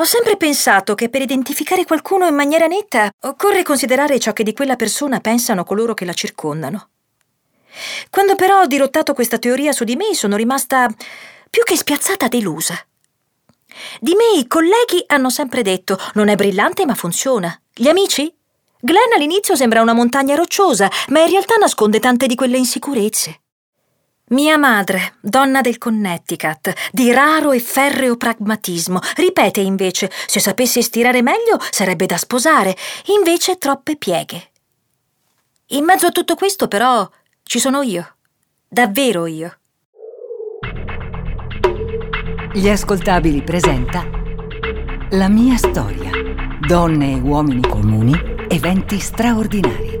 Ho sempre pensato che per identificare qualcuno in maniera netta occorre considerare ciò che di quella persona pensano coloro che la circondano. Quando però ho dirottato questa teoria su di me sono rimasta più che spiazzata delusa. Di me i colleghi hanno sempre detto non è brillante ma funziona. Gli amici? Glenn all'inizio sembra una montagna rocciosa, ma in realtà nasconde tante di quelle insicurezze. Mia madre, donna del Connecticut, di raro e ferreo pragmatismo, ripete invece, se sapessi stirare meglio sarebbe da sposare, invece troppe pieghe. In mezzo a tutto questo però ci sono io, davvero io. Gli ascoltabili presenta La mia storia. Donne e uomini comuni, eventi straordinari.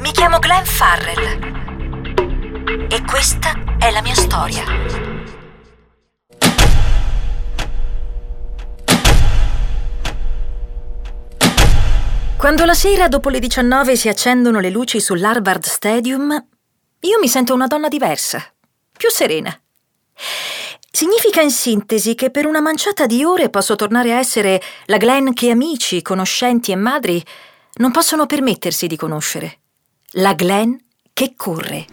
Mi chiamo Glenn Farrell e questa è la mia storia. Quando la sera dopo le 19 si accendono le luci sull'Harvard Stadium, io mi sento una donna diversa, più serena. Significa in sintesi che per una manciata di ore posso tornare a essere la Glenn che amici, conoscenti e madri non possono permettersi di conoscere. La Glenn che corre.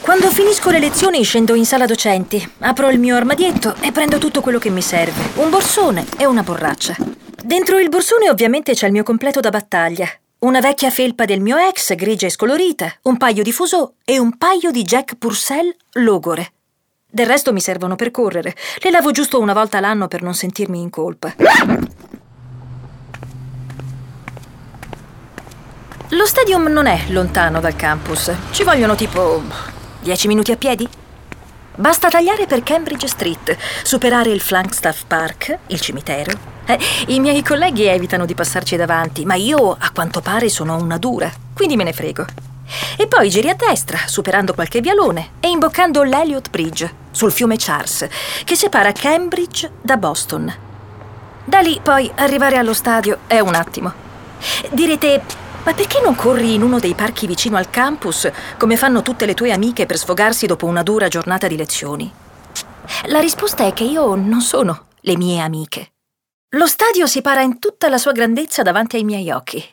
Quando finisco le lezioni scendo in sala docenti, apro il mio armadietto e prendo tutto quello che mi serve, un borsone e una borraccia. Dentro il borsone ovviamente c'è il mio completo da battaglia, una vecchia felpa del mio ex, grigia e scolorita, un paio di fuso e un paio di Jack Purcell logore. Del resto mi servono per correre, le lavo giusto una volta l'anno per non sentirmi in colpa. Lo stadium non è lontano dal campus, ci vogliono tipo Dieci minuti a piedi? Basta tagliare per Cambridge Street, superare il Flagstaff Park, il cimitero. Eh, I miei colleghi evitano di passarci davanti, ma io a quanto pare sono una dura, quindi me ne frego. E poi giri a destra, superando qualche vialone e imboccando l'Elliott Bridge, sul fiume Charles, che separa Cambridge da Boston. Da lì poi arrivare allo stadio è un attimo. Direte, ma perché non corri in uno dei parchi vicino al campus, come fanno tutte le tue amiche per sfogarsi dopo una dura giornata di lezioni? La risposta è che io non sono le mie amiche. Lo stadio si para in tutta la sua grandezza davanti ai miei occhi.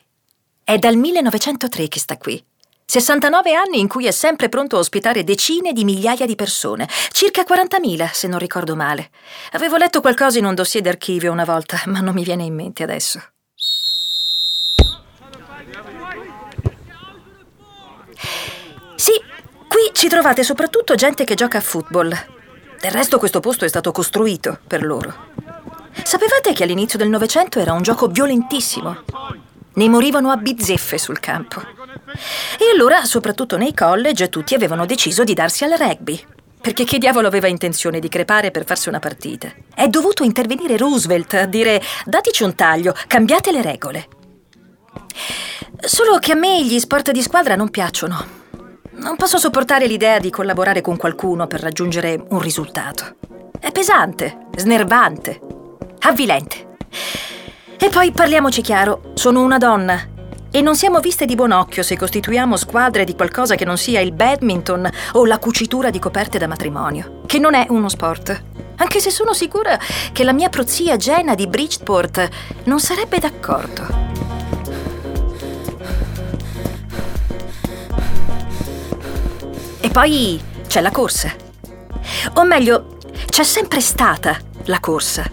È dal 1903 che sta qui. 69 anni in cui è sempre pronto a ospitare decine di migliaia di persone, circa 40.000 se non ricordo male. Avevo letto qualcosa in un dossier d'archivio una volta, ma non mi viene in mente adesso. Sì, qui ci trovate soprattutto gente che gioca a football. Del resto questo posto è stato costruito per loro. Sapevate che all'inizio del Novecento era un gioco violentissimo? Ne morivano a bizzeffe sul campo. E allora, soprattutto nei college, tutti avevano deciso di darsi al rugby. Perché che diavolo aveva intenzione di crepare per farsi una partita? È dovuto intervenire Roosevelt a dire dateci un taglio, cambiate le regole. Solo che a me gli sport di squadra non piacciono. Non posso sopportare l'idea di collaborare con qualcuno per raggiungere un risultato. È pesante, snervante, avvilente. E poi parliamoci chiaro, sono una donna e non siamo viste di buon occhio se costituiamo squadre di qualcosa che non sia il badminton o la cucitura di coperte da matrimonio, che non è uno sport. Anche se sono sicura che la mia prozia Jenna di Bridgeport non sarebbe d'accordo. Poi c'è la corsa. O meglio, c'è sempre stata la corsa.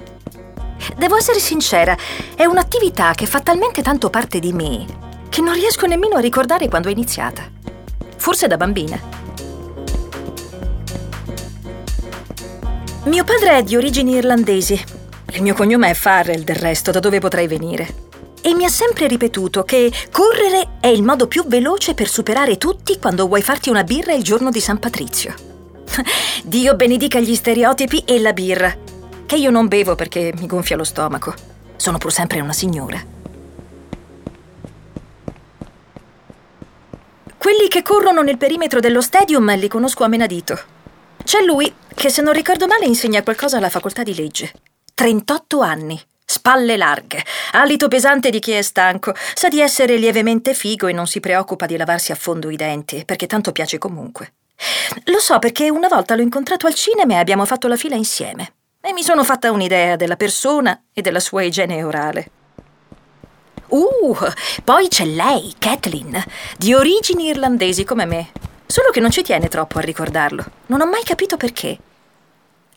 Devo essere sincera, è un'attività che fa talmente tanto parte di me che non riesco nemmeno a ricordare quando è iniziata. Forse da bambina. Mio padre è di origini irlandesi. Il mio cognome è Farrell, del resto, da dove potrei venire e mi ha sempre ripetuto che correre è il modo più veloce per superare tutti quando vuoi farti una birra il giorno di San Patrizio. Dio benedica gli stereotipi e la birra, che io non bevo perché mi gonfia lo stomaco. Sono pur sempre una signora. Quelli che corrono nel perimetro dello stadium li conosco a menadito. C'è lui, che se non ricordo male insegna qualcosa alla facoltà di legge. 38 anni spalle larghe, alito pesante di chi è stanco, sa di essere lievemente figo e non si preoccupa di lavarsi a fondo i denti, perché tanto piace comunque. Lo so perché una volta l'ho incontrato al cinema e abbiamo fatto la fila insieme. E mi sono fatta un'idea della persona e della sua igiene orale. Uh, poi c'è lei, Kathleen, di origini irlandesi come me. Solo che non ci tiene troppo a ricordarlo. Non ho mai capito perché.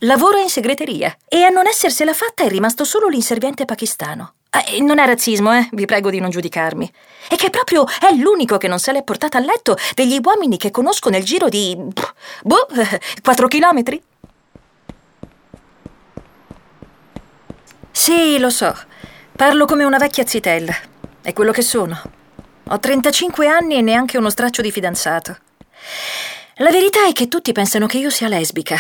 Lavora in segreteria e a non essersela fatta è rimasto solo l'inserviente pakistano. Eh, non è razzismo, eh? Vi prego di non giudicarmi. È che proprio è l'unico che non se l'è portata a letto degli uomini che conosco nel giro di. boh, 4 chilometri? Sì, lo so. Parlo come una vecchia zitella. È quello che sono. Ho 35 anni e neanche uno straccio di fidanzato. La verità è che tutti pensano che io sia lesbica.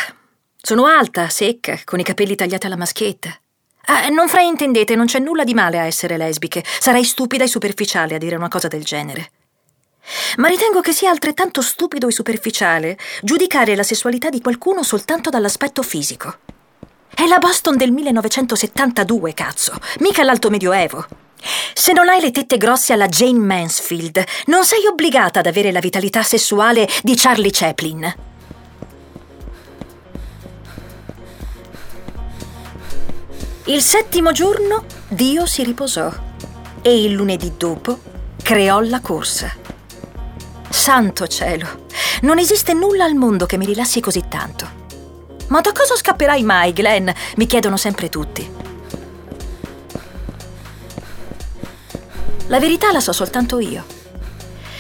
Sono alta, secca, con i capelli tagliati alla maschietta. Ah, non fraintendete, non c'è nulla di male a essere lesbiche. Sarei stupida e superficiale a dire una cosa del genere. Ma ritengo che sia altrettanto stupido e superficiale giudicare la sessualità di qualcuno soltanto dall'aspetto fisico. È la Boston del 1972, cazzo, mica l'alto medioevo. Se non hai le tette grosse alla Jane Mansfield, non sei obbligata ad avere la vitalità sessuale di Charlie Chaplin. Il settimo giorno Dio si riposò e il lunedì dopo creò la corsa. Santo cielo, non esiste nulla al mondo che mi rilassi così tanto. Ma da cosa scapperai mai, Glenn? Mi chiedono sempre tutti. La verità la so soltanto io.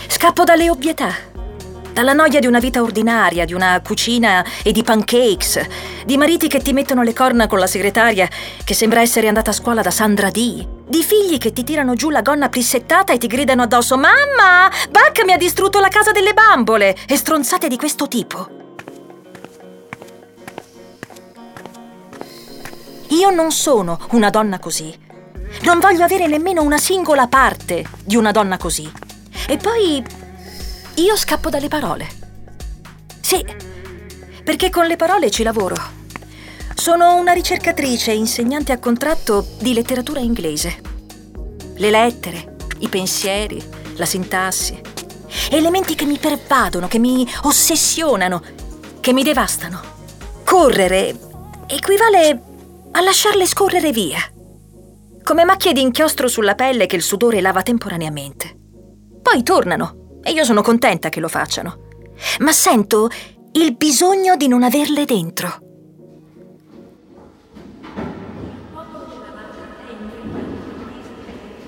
Scappo dalle ovvietà dalla noia di una vita ordinaria, di una cucina e di pancakes, di mariti che ti mettono le corna con la segretaria che sembra essere andata a scuola da Sandra D. Di figli che ti tirano giù la gonna plissettata e ti gridano addosso Mamma! Buck mi ha distrutto la casa delle bambole! E stronzate di questo tipo. Io non sono una donna così. Non voglio avere nemmeno una singola parte di una donna così. E poi io scappo dalle parole. Sì, perché con le parole ci lavoro. Sono una ricercatrice e insegnante a contratto di letteratura inglese. Le lettere, i pensieri, la sintassi, elementi che mi pervadono, che mi ossessionano, che mi devastano. Correre equivale a lasciarle scorrere via, come macchie di inchiostro sulla pelle che il sudore lava temporaneamente. Poi tornano e io sono contenta che lo facciano. Ma sento il bisogno di non averle dentro.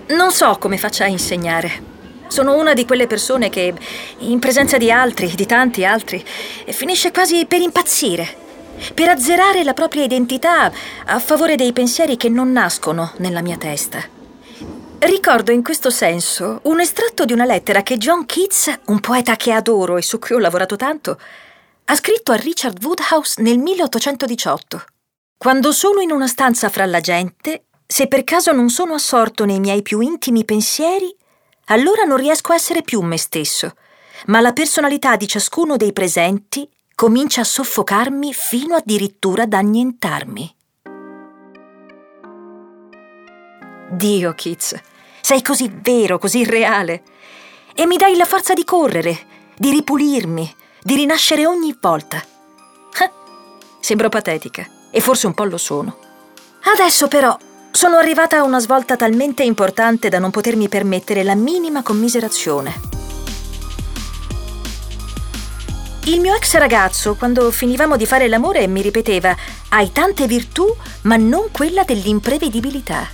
Non so come faccia a insegnare. Sono una di quelle persone che, in presenza di altri, di tanti altri, finisce quasi per impazzire, per azzerare la propria identità a favore dei pensieri che non nascono nella mia testa. Ricordo in questo senso un estratto di una lettera che John Keats, un poeta che adoro e su cui ho lavorato tanto, ha scritto a Richard Woodhouse nel 1818. Quando sono in una stanza fra la gente, se per caso non sono assorto nei miei più intimi pensieri, allora non riesco a essere più me stesso, ma la personalità di ciascuno dei presenti comincia a soffocarmi fino addirittura ad annientarmi. Dio, Keats, sei così vero, così reale. E mi dai la forza di correre, di ripulirmi, di rinascere ogni volta. Sembro patetica, e forse un po' lo sono. Adesso però sono arrivata a una svolta talmente importante da non potermi permettere la minima commiserazione. Il mio ex ragazzo, quando finivamo di fare l'amore, mi ripeteva: Hai tante virtù, ma non quella dell'imprevedibilità.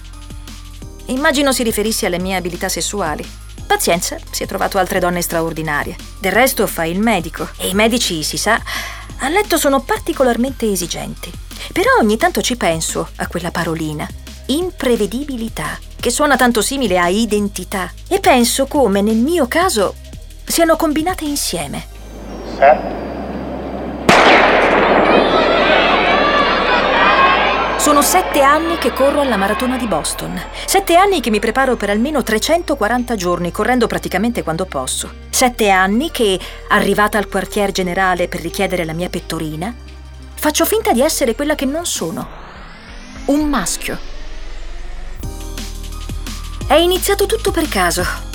Immagino si riferisse alle mie abilità sessuali. Pazienza, si è trovato altre donne straordinarie. Del resto fa il medico e i medici, si sa, a letto sono particolarmente esigenti. Però ogni tanto ci penso a quella parolina, imprevedibilità, che suona tanto simile a identità. E penso come nel mio caso siano combinate insieme. Set Sono sette anni che corro alla maratona di Boston. Sette anni che mi preparo per almeno 340 giorni, correndo praticamente quando posso. Sette anni che, arrivata al quartier generale per richiedere la mia pettorina, faccio finta di essere quella che non sono. Un maschio. È iniziato tutto per caso.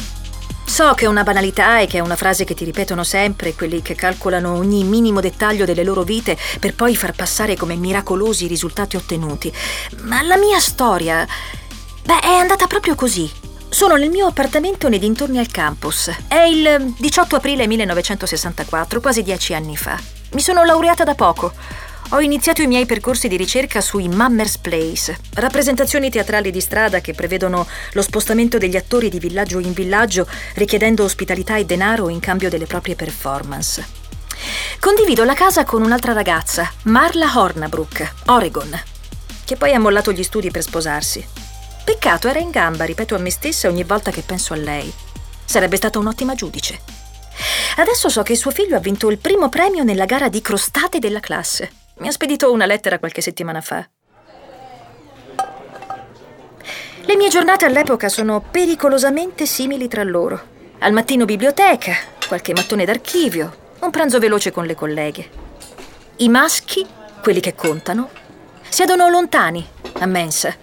So che è una banalità e che è una frase che ti ripetono sempre quelli che calcolano ogni minimo dettaglio delle loro vite per poi far passare come miracolosi i risultati ottenuti. Ma la mia storia... Beh, è andata proprio così. Sono nel mio appartamento nei dintorni al campus. È il 18 aprile 1964, quasi dieci anni fa. Mi sono laureata da poco. Ho iniziato i miei percorsi di ricerca sui Mummers Place, rappresentazioni teatrali di strada che prevedono lo spostamento degli attori di villaggio in villaggio richiedendo ospitalità e denaro in cambio delle proprie performance. Condivido la casa con un'altra ragazza, Marla Hornabrook, Oregon, che poi ha mollato gli studi per sposarsi. Peccato, era in gamba, ripeto a me stessa ogni volta che penso a lei. Sarebbe stata un'ottima giudice. Adesso so che suo figlio ha vinto il primo premio nella gara di crostate della classe. Mi ha spedito una lettera qualche settimana fa. Le mie giornate all'epoca sono pericolosamente simili tra loro. Al mattino biblioteca, qualche mattone d'archivio, un pranzo veloce con le colleghe. I maschi, quelli che contano, siedono lontani, a mensa,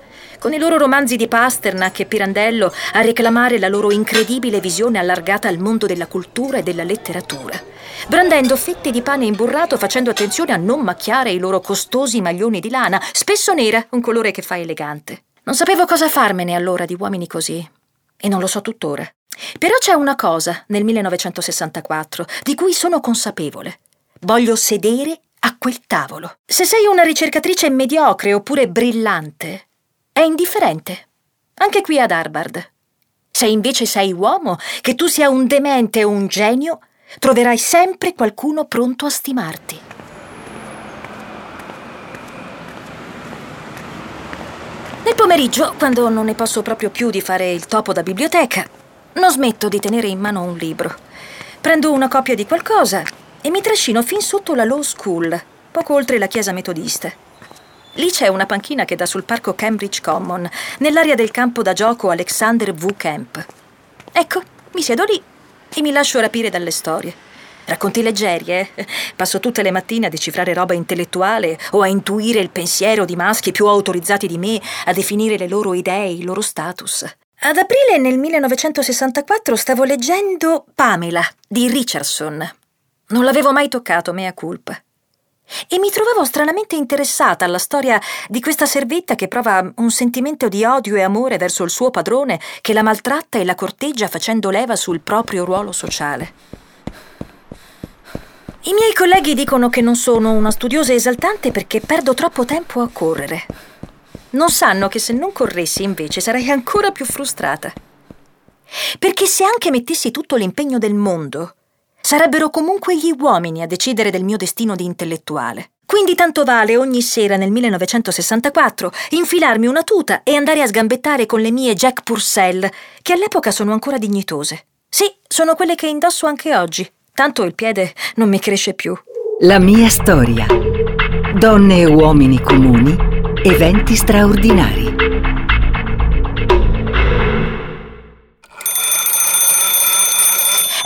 con i loro romanzi di Pasternak e Pirandello a reclamare la loro incredibile visione allargata al mondo della cultura e della letteratura brandendo fette di pane imburrato facendo attenzione a non macchiare i loro costosi maglioni di lana, spesso nera, un colore che fa elegante. Non sapevo cosa farmene allora di uomini così. E non lo so tuttora. Però c'è una cosa nel 1964 di cui sono consapevole. Voglio sedere a quel tavolo. Se sei una ricercatrice mediocre oppure brillante, è indifferente. Anche qui ad Harvard. Se invece sei uomo, che tu sia un demente o un genio, troverai sempre qualcuno pronto a stimarti. Nel pomeriggio, quando non ne posso proprio più di fare il topo da biblioteca, non smetto di tenere in mano un libro. Prendo una copia di qualcosa e mi trascino fin sotto la Law School, poco oltre la chiesa metodista. Lì c'è una panchina che dà sul parco Cambridge Common, nell'area del campo da gioco Alexander V. Camp. Ecco, mi siedo lì e mi lascio rapire dalle storie. Racconti leggeri, eh? Passo tutte le mattine a decifrare roba intellettuale o a intuire il pensiero di maschi più autorizzati di me a definire le loro idee, il loro status. Ad aprile nel 1964 stavo leggendo Pamela di Richardson. Non l'avevo mai toccato, mea culpa. E mi trovavo stranamente interessata alla storia di questa servetta che prova un sentimento di odio e amore verso il suo padrone che la maltratta e la corteggia facendo leva sul proprio ruolo sociale. I miei colleghi dicono che non sono una studiosa esaltante perché perdo troppo tempo a correre. Non sanno che se non corressi invece sarei ancora più frustrata. Perché se anche mettessi tutto l'impegno del mondo, Sarebbero comunque gli uomini a decidere del mio destino di intellettuale. Quindi tanto vale ogni sera nel 1964 infilarmi una tuta e andare a sgambettare con le mie Jack Purcell, che all'epoca sono ancora dignitose. Sì, sono quelle che indosso anche oggi. Tanto il piede non mi cresce più. La mia storia. Donne e uomini comuni, eventi straordinari.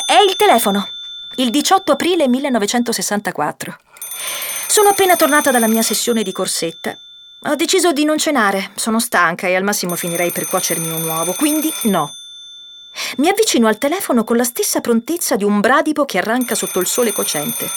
È il telefono il 18 aprile 1964. Sono appena tornata dalla mia sessione di corsetta. Ho deciso di non cenare, sono stanca e al massimo finirei per cuocermi un uovo, quindi no. Mi avvicino al telefono con la stessa prontezza di un bradipo che arranca sotto il sole cocente.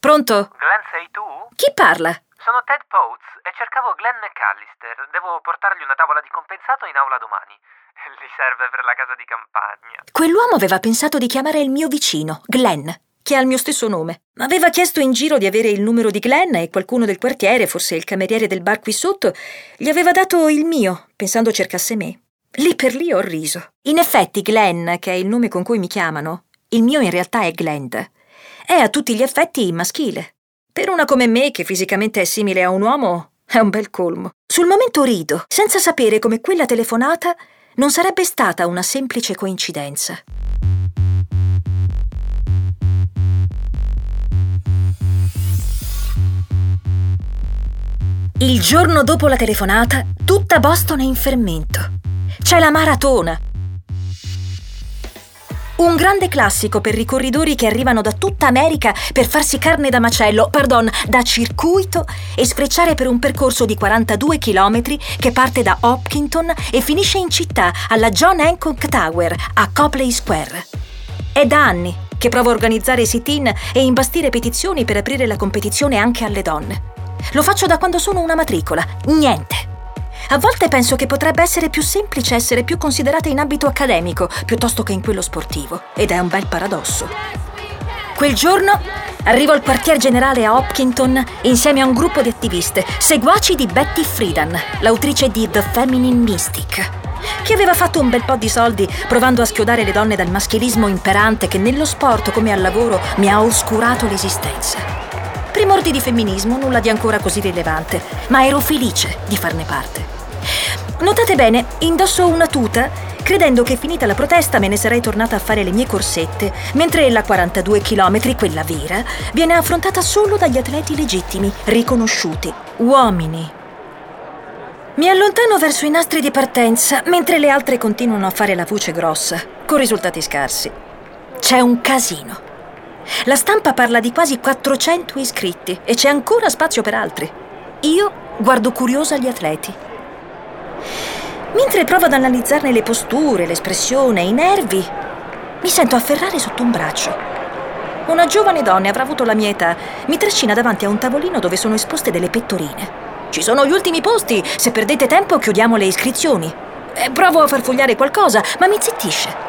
Pronto? Glenn, sei tu? Chi parla? Sono Ted Poets e cercavo Glenn McAllister. Devo portargli una tavola di compensato in aula domani. Gli serve per la casa di campagna. Quell'uomo aveva pensato di chiamare il mio vicino, Glenn, che ha il mio stesso nome. Aveva chiesto in giro di avere il numero di Glenn e qualcuno del quartiere, forse il cameriere del bar qui sotto, gli aveva dato il mio, pensando cercasse me. Lì per lì ho riso. In effetti, Glenn, che è il nome con cui mi chiamano, il mio in realtà è Glend, è a tutti gli effetti maschile. Per una come me, che fisicamente è simile a un uomo, è un bel colmo. Sul momento rido, senza sapere come quella telefonata non sarebbe stata una semplice coincidenza. Il giorno dopo la telefonata, tutta Boston è in fermento. C'è la maratona. Un grande classico per i corridori che arrivano da tutta America per farsi carne da macello, pardon, da circuito e sfrecciare per un percorso di 42 km che parte da Hopkinton e finisce in città alla John Hancock Tower a Copley Square. È da anni che provo a organizzare sit-in e imbastire petizioni per aprire la competizione anche alle donne. Lo faccio da quando sono una matricola. Niente. A volte penso che potrebbe essere più semplice essere più considerata in ambito accademico piuttosto che in quello sportivo, ed è un bel paradosso. Quel giorno arrivo al quartier generale a Hopkinton insieme a un gruppo di attiviste, seguaci di Betty Friedan, l'autrice di The Feminine Mystic, che aveva fatto un bel po' di soldi provando a schiodare le donne dal maschilismo imperante che nello sport come al lavoro mi ha oscurato l'esistenza. Primordi di femminismo, nulla di ancora così rilevante, ma ero felice di farne parte. Notate bene, indosso una tuta credendo che finita la protesta me ne sarei tornata a fare le mie corsette, mentre la 42 km, quella vera, viene affrontata solo dagli atleti legittimi, riconosciuti, uomini. Mi allontano verso i nastri di partenza, mentre le altre continuano a fare la voce grossa, con risultati scarsi. C'è un casino. La stampa parla di quasi 400 iscritti e c'è ancora spazio per altri. Io guardo curiosa gli atleti. Mentre provo ad analizzarne le posture, l'espressione, i nervi, mi sento afferrare sotto un braccio. Una giovane donna, avrà avuto la mia età, mi trascina davanti a un tavolino dove sono esposte delle pettorine. Ci sono gli ultimi posti, se perdete tempo chiudiamo le iscrizioni. Eh, provo a far fogliare qualcosa, ma mi zittisce.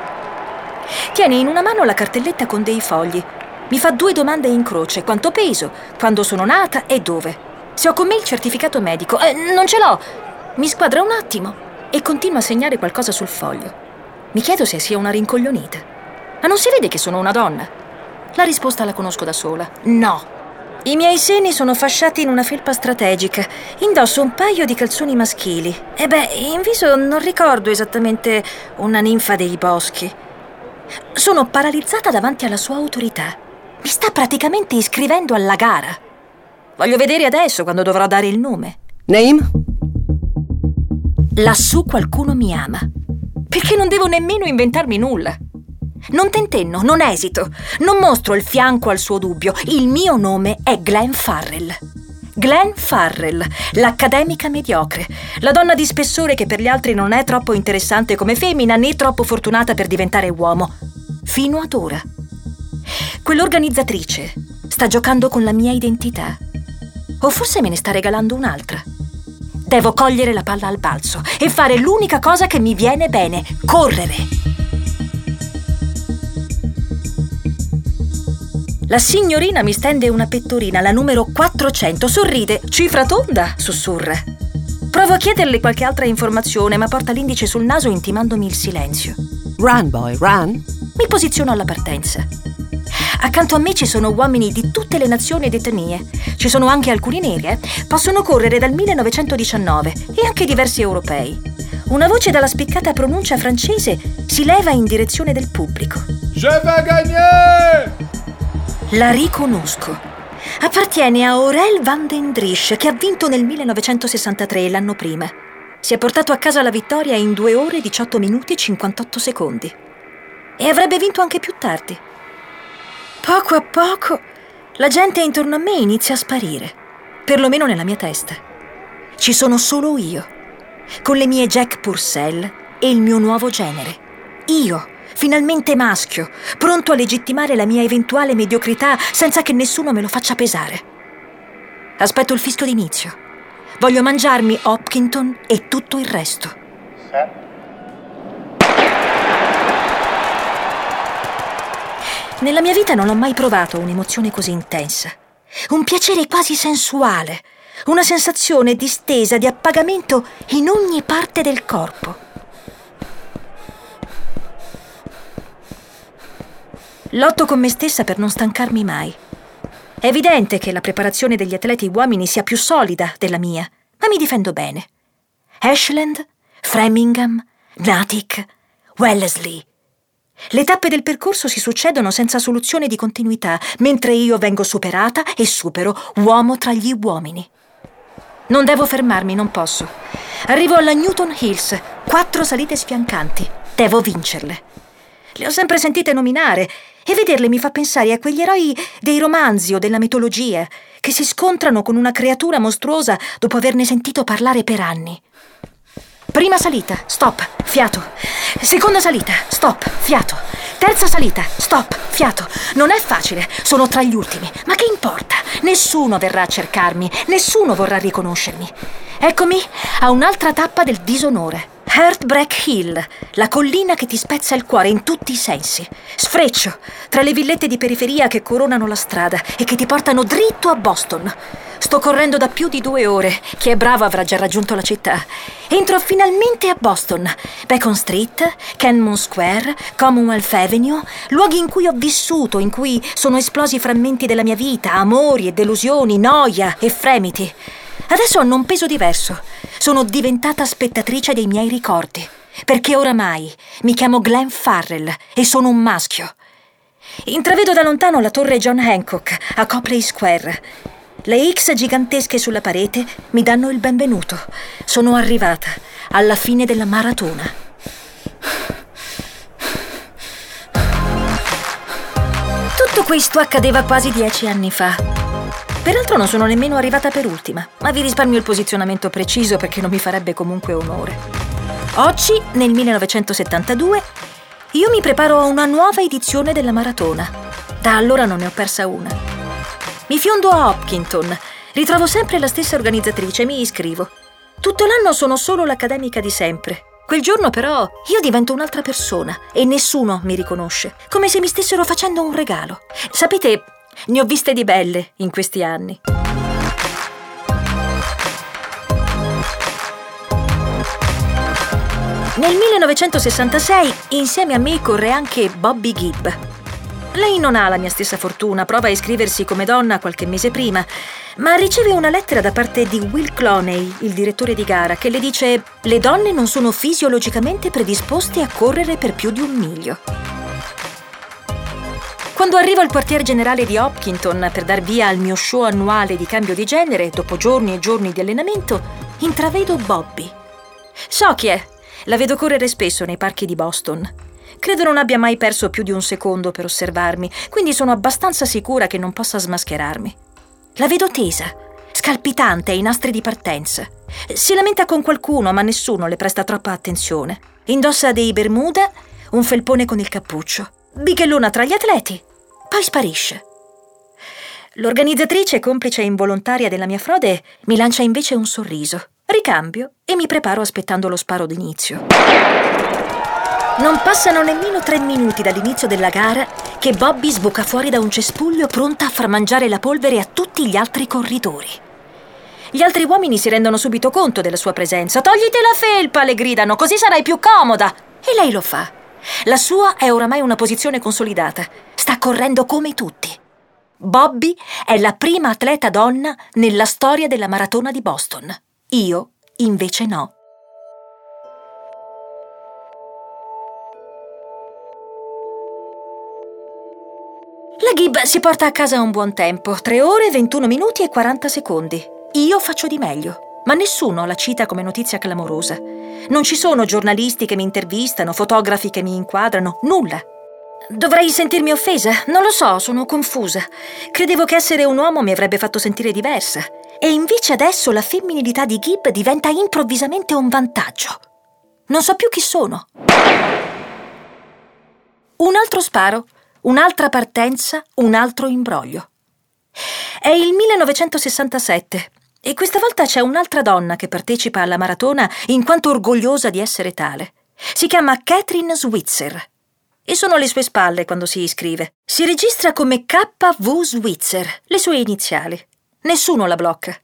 Tiene in una mano la cartelletta con dei fogli. Mi fa due domande in croce: quanto peso, quando sono nata e dove. Se ho con me il certificato medico. Eh, non ce l'ho. Mi squadra un attimo e continua a segnare qualcosa sul foglio. Mi chiedo se sia una rincoglionita. Ma non si vede che sono una donna? La risposta la conosco da sola. No. I miei seni sono fasciati in una felpa strategica. Indosso un paio di calzoni maschili. E beh, in viso non ricordo esattamente una ninfa dei boschi. Sono paralizzata davanti alla sua autorità. Mi sta praticamente iscrivendo alla gara. Voglio vedere adesso quando dovrò dare il nome. Name? Lassù qualcuno mi ama. Perché non devo nemmeno inventarmi nulla. Non tentenno, non esito, non mostro il fianco al suo dubbio. Il mio nome è Glenn Farrell. Glenn Farrell, l'accademica mediocre, la donna di spessore che per gli altri non è troppo interessante come femmina né troppo fortunata per diventare uomo. Fino ad ora. Quell'organizzatrice sta giocando con la mia identità. O forse me ne sta regalando un'altra. Devo cogliere la palla al balzo e fare l'unica cosa che mi viene bene, correre. La signorina mi stende una pettorina, la numero 400, sorride, cifra tonda, sussurra. Provo a chiederle qualche altra informazione, ma porta l'indice sul naso intimandomi il silenzio. Run, boy, run. Mi posiziono alla partenza. Accanto a me ci sono uomini di tutte le nazioni ed etnie. Ci sono anche alcuni neri, eh? Possono correre dal 1919 e anche diversi europei. Una voce dalla spiccata pronuncia francese si leva in direzione del pubblico. Je vais gagner! La riconosco. Appartiene a Aurel van den Drisch, che ha vinto nel 1963, l'anno prima. Si è portato a casa la vittoria in 2 ore 18 minuti e 58 secondi. E avrebbe vinto anche più tardi. Poco a poco la gente intorno a me inizia a sparire, perlomeno nella mia testa. Ci sono solo io, con le mie Jack Purcell e il mio nuovo genere. Io, finalmente maschio, pronto a legittimare la mia eventuale mediocrità senza che nessuno me lo faccia pesare. Aspetto il fischio d'inizio. Voglio mangiarmi Hopkinton e tutto il resto. Nella mia vita non ho mai provato un'emozione così intensa. Un piacere quasi sensuale, una sensazione distesa di appagamento in ogni parte del corpo. Lotto con me stessa per non stancarmi mai. È evidente che la preparazione degli atleti uomini sia più solida della mia, ma mi difendo bene. Ashland, Framingham, Natick, Wellesley, le tappe del percorso si succedono senza soluzione di continuità, mentre io vengo superata e supero uomo tra gli uomini. Non devo fermarmi, non posso. Arrivo alla Newton Hills, quattro salite sfiancanti. Devo vincerle. Le ho sempre sentite nominare e vederle mi fa pensare a quegli eroi dei romanzi o della mitologia che si scontrano con una creatura mostruosa dopo averne sentito parlare per anni. Prima salita, stop, fiato. Seconda salita, stop, fiato. Terza salita, stop, fiato. Non è facile, sono tra gli ultimi, ma che importa? Nessuno verrà a cercarmi, nessuno vorrà riconoscermi. Eccomi a un'altra tappa del disonore. Heartbreak Hill, la collina che ti spezza il cuore in tutti i sensi. Sfreccio, tra le villette di periferia che coronano la strada e che ti portano dritto a Boston. Sto correndo da più di due ore. Chi è bravo avrà già raggiunto la città. Entro finalmente a Boston. Bacon Street, Kenmon Square, Commonwealth Avenue, luoghi in cui ho vissuto, in cui sono esplosi frammenti della mia vita, amori e delusioni, noia e fremiti. Adesso hanno un peso diverso. Sono diventata spettatrice dei miei ricordi. Perché oramai mi chiamo Glenn Farrell e sono un maschio. Intravedo da lontano la torre John Hancock a Copley Square. Le X gigantesche sulla parete mi danno il benvenuto. Sono arrivata alla fine della maratona. Tutto questo accadeva quasi dieci anni fa. Peraltro non sono nemmeno arrivata per ultima, ma vi risparmio il posizionamento preciso perché non mi farebbe comunque onore. Oggi, nel 1972, io mi preparo a una nuova edizione della maratona. Da allora non ne ho persa una. Mi fiondo a Hopkinton, ritrovo sempre la stessa organizzatrice e mi iscrivo. Tutto l'anno sono solo l'accademica di sempre. Quel giorno però io divento un'altra persona e nessuno mi riconosce, come se mi stessero facendo un regalo. Sapete, ne ho viste di belle in questi anni. Nel 1966 insieme a me corre anche Bobby Gibb. Lei non ha la mia stessa fortuna, prova a iscriversi come donna qualche mese prima, ma riceve una lettera da parte di Will Cloney, il direttore di gara, che le dice le donne non sono fisiologicamente predisposte a correre per più di un miglio. Quando arrivo al quartier generale di Hopkinton per dar via al mio show annuale di cambio di genere, dopo giorni e giorni di allenamento, intravedo Bobby. So chi è, la vedo correre spesso nei parchi di Boston. Credo non abbia mai perso più di un secondo per osservarmi, quindi sono abbastanza sicura che non possa smascherarmi. La vedo tesa, scalpitante ai nastri di partenza. Si lamenta con qualcuno, ma nessuno le presta troppa attenzione. Indossa dei bermuda, un felpone con il cappuccio. Bighellona tra gli atleti, poi sparisce. L'organizzatrice, complice involontaria della mia frode, mi lancia invece un sorriso. Ricambio e mi preparo aspettando lo sparo d'inizio. Non passano nemmeno tre minuti dall'inizio della gara che Bobby sbuca fuori da un cespuglio pronta a far mangiare la polvere a tutti gli altri corridori. Gli altri uomini si rendono subito conto della sua presenza. Togliti la felpa, le gridano, così sarai più comoda. E lei lo fa. La sua è oramai una posizione consolidata. Sta correndo come tutti. Bobby è la prima atleta donna nella storia della maratona di Boston. Io, invece, no. La Gib si porta a casa un buon tempo, 3 ore, 21 minuti e 40 secondi. Io faccio di meglio, ma nessuno la cita come notizia clamorosa. Non ci sono giornalisti che mi intervistano, fotografi che mi inquadrano, nulla. Dovrei sentirmi offesa? Non lo so, sono confusa. Credevo che essere un uomo mi avrebbe fatto sentire diversa. E invece adesso la femminilità di Gibb diventa improvvisamente un vantaggio. Non so più chi sono. Un altro sparo, un'altra partenza, un altro imbroglio. È il 1967 e questa volta c'è un'altra donna che partecipa alla maratona in quanto orgogliosa di essere tale. Si chiama Catherine Switzer e sono alle sue spalle quando si iscrive. Si registra come KV Switzer, le sue iniziali. Nessuno la blocca.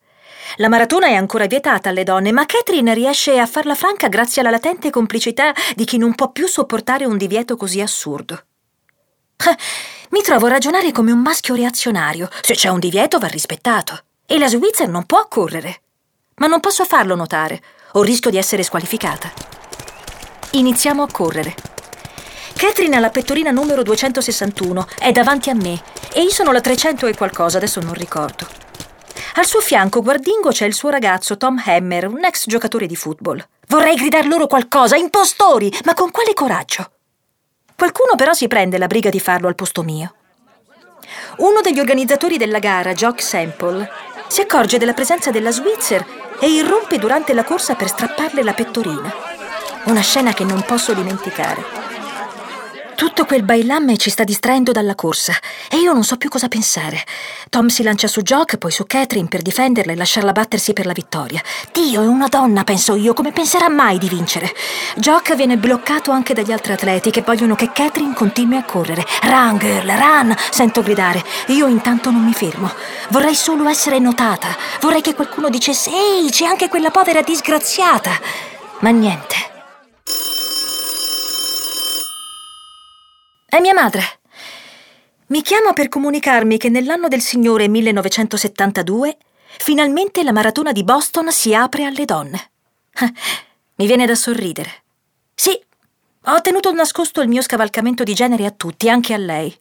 La maratona è ancora vietata alle donne, ma Catherine riesce a farla franca grazie alla latente complicità di chi non può più sopportare un divieto così assurdo. Mi trovo a ragionare come un maschio reazionario. Se c'è un divieto va rispettato. E la Switzer non può correre. Ma non posso farlo notare, o rischio di essere squalificata. Iniziamo a correre. Catherine ha la pettorina numero 261, è davanti a me, e io sono la 300 e qualcosa, adesso non ricordo. Al suo fianco, guardingo, c'è il suo ragazzo, Tom Hammer, un ex giocatore di football. Vorrei gridar loro qualcosa, impostori, ma con quale coraggio? Qualcuno però si prende la briga di farlo al posto mio. Uno degli organizzatori della gara, Jock Sample, si accorge della presenza della Switzer e irrompe durante la corsa per strapparle la pettorina. Una scena che non posso dimenticare. Tutto quel bailamme ci sta distraendo dalla corsa e io non so più cosa pensare. Tom si lancia su Jock, poi su Catherine per difenderla e lasciarla battersi per la vittoria. Dio, è una donna, penso io, come penserà mai di vincere? Jock viene bloccato anche dagli altri atleti che vogliono che Catherine continui a correre. Run, girl, run! Sento gridare. Io intanto non mi fermo. Vorrei solo essere notata. Vorrei che qualcuno dicesse: Ehi, c'è anche quella povera disgraziata. Ma niente. È mia madre. Mi chiama per comunicarmi che nell'anno del Signore 1972 finalmente la maratona di Boston si apre alle donne. Mi viene da sorridere. Sì, ho tenuto nascosto il mio scavalcamento di genere a tutti, anche a lei.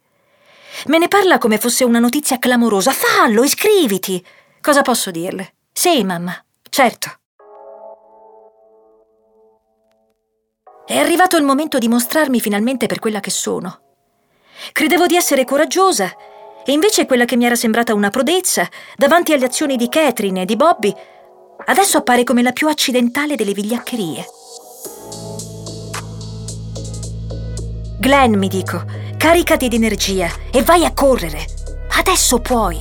Me ne parla come fosse una notizia clamorosa. Fallo, iscriviti! Cosa posso dirle? Sì, mamma, certo. È arrivato il momento di mostrarmi finalmente per quella che sono. Credevo di essere coraggiosa e invece quella che mi era sembrata una prodezza, davanti alle azioni di Catherine e di Bobby, adesso appare come la più accidentale delle vigliaccherie. Glenn, mi dico, caricati di energia e vai a correre. Adesso puoi.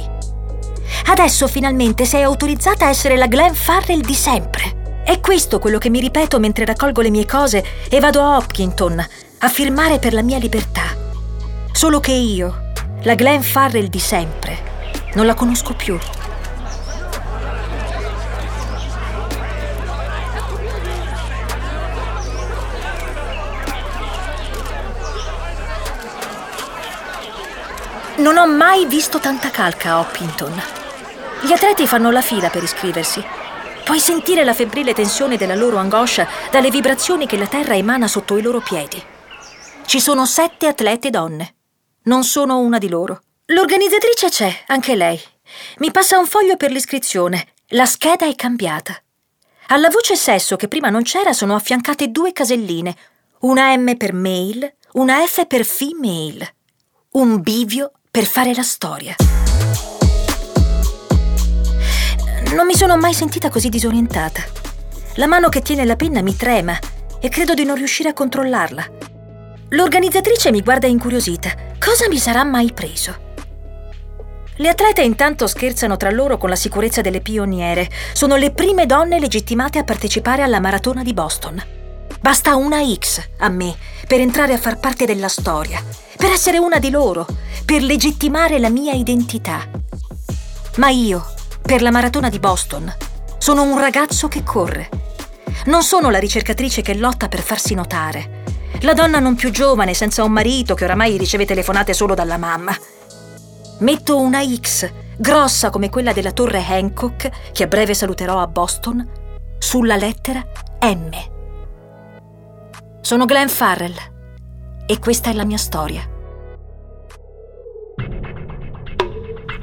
Adesso finalmente sei autorizzata a essere la Glenn Farrell di sempre. È questo quello che mi ripeto mentre raccolgo le mie cose e vado a Hopkinton a firmare per la mia libertà. Solo che io, la Glenn Farrell di sempre, non la conosco più. Non ho mai visto tanta calca a Hoppington. Gli atleti fanno la fila per iscriversi. Puoi sentire la febbrile tensione della loro angoscia dalle vibrazioni che la terra emana sotto i loro piedi. Ci sono sette atlete donne. Non sono una di loro. L'organizzatrice c'è, anche lei. Mi passa un foglio per l'iscrizione. La scheda è cambiata. Alla voce sesso che prima non c'era sono affiancate due caselline, una M per male, una F per female. Un bivio per fare la storia. Non mi sono mai sentita così disorientata. La mano che tiene la penna mi trema e credo di non riuscire a controllarla. L'organizzatrice mi guarda incuriosita. Cosa mi sarà mai preso? Le atlete intanto scherzano tra loro con la sicurezza delle pioniere. Sono le prime donne legittimate a partecipare alla maratona di Boston. Basta una X a me per entrare a far parte della storia, per essere una di loro, per legittimare la mia identità. Ma io, per la maratona di Boston, sono un ragazzo che corre. Non sono la ricercatrice che lotta per farsi notare. La donna non più giovane, senza un marito, che oramai riceve telefonate solo dalla mamma. Metto una X, grossa come quella della torre Hancock, che a breve saluterò a Boston, sulla lettera M. Sono Glenn Farrell e questa è la mia storia.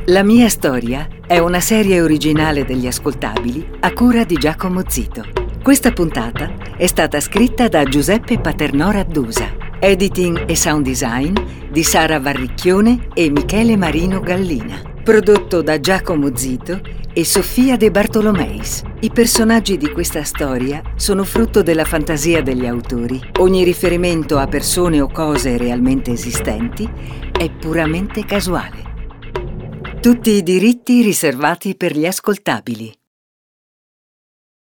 La mia storia è una serie originale degli ascoltabili a cura di Giacomo Zito. Questa puntata è stata scritta da Giuseppe Paternò Raddusa, editing e sound design di Sara Varricchione e Michele Marino Gallina, prodotto da Giacomo Zito e Sofia De Bartolomeis. I personaggi di questa storia sono frutto della fantasia degli autori. Ogni riferimento a persone o cose realmente esistenti è puramente casuale. Tutti i diritti riservati per gli ascoltabili.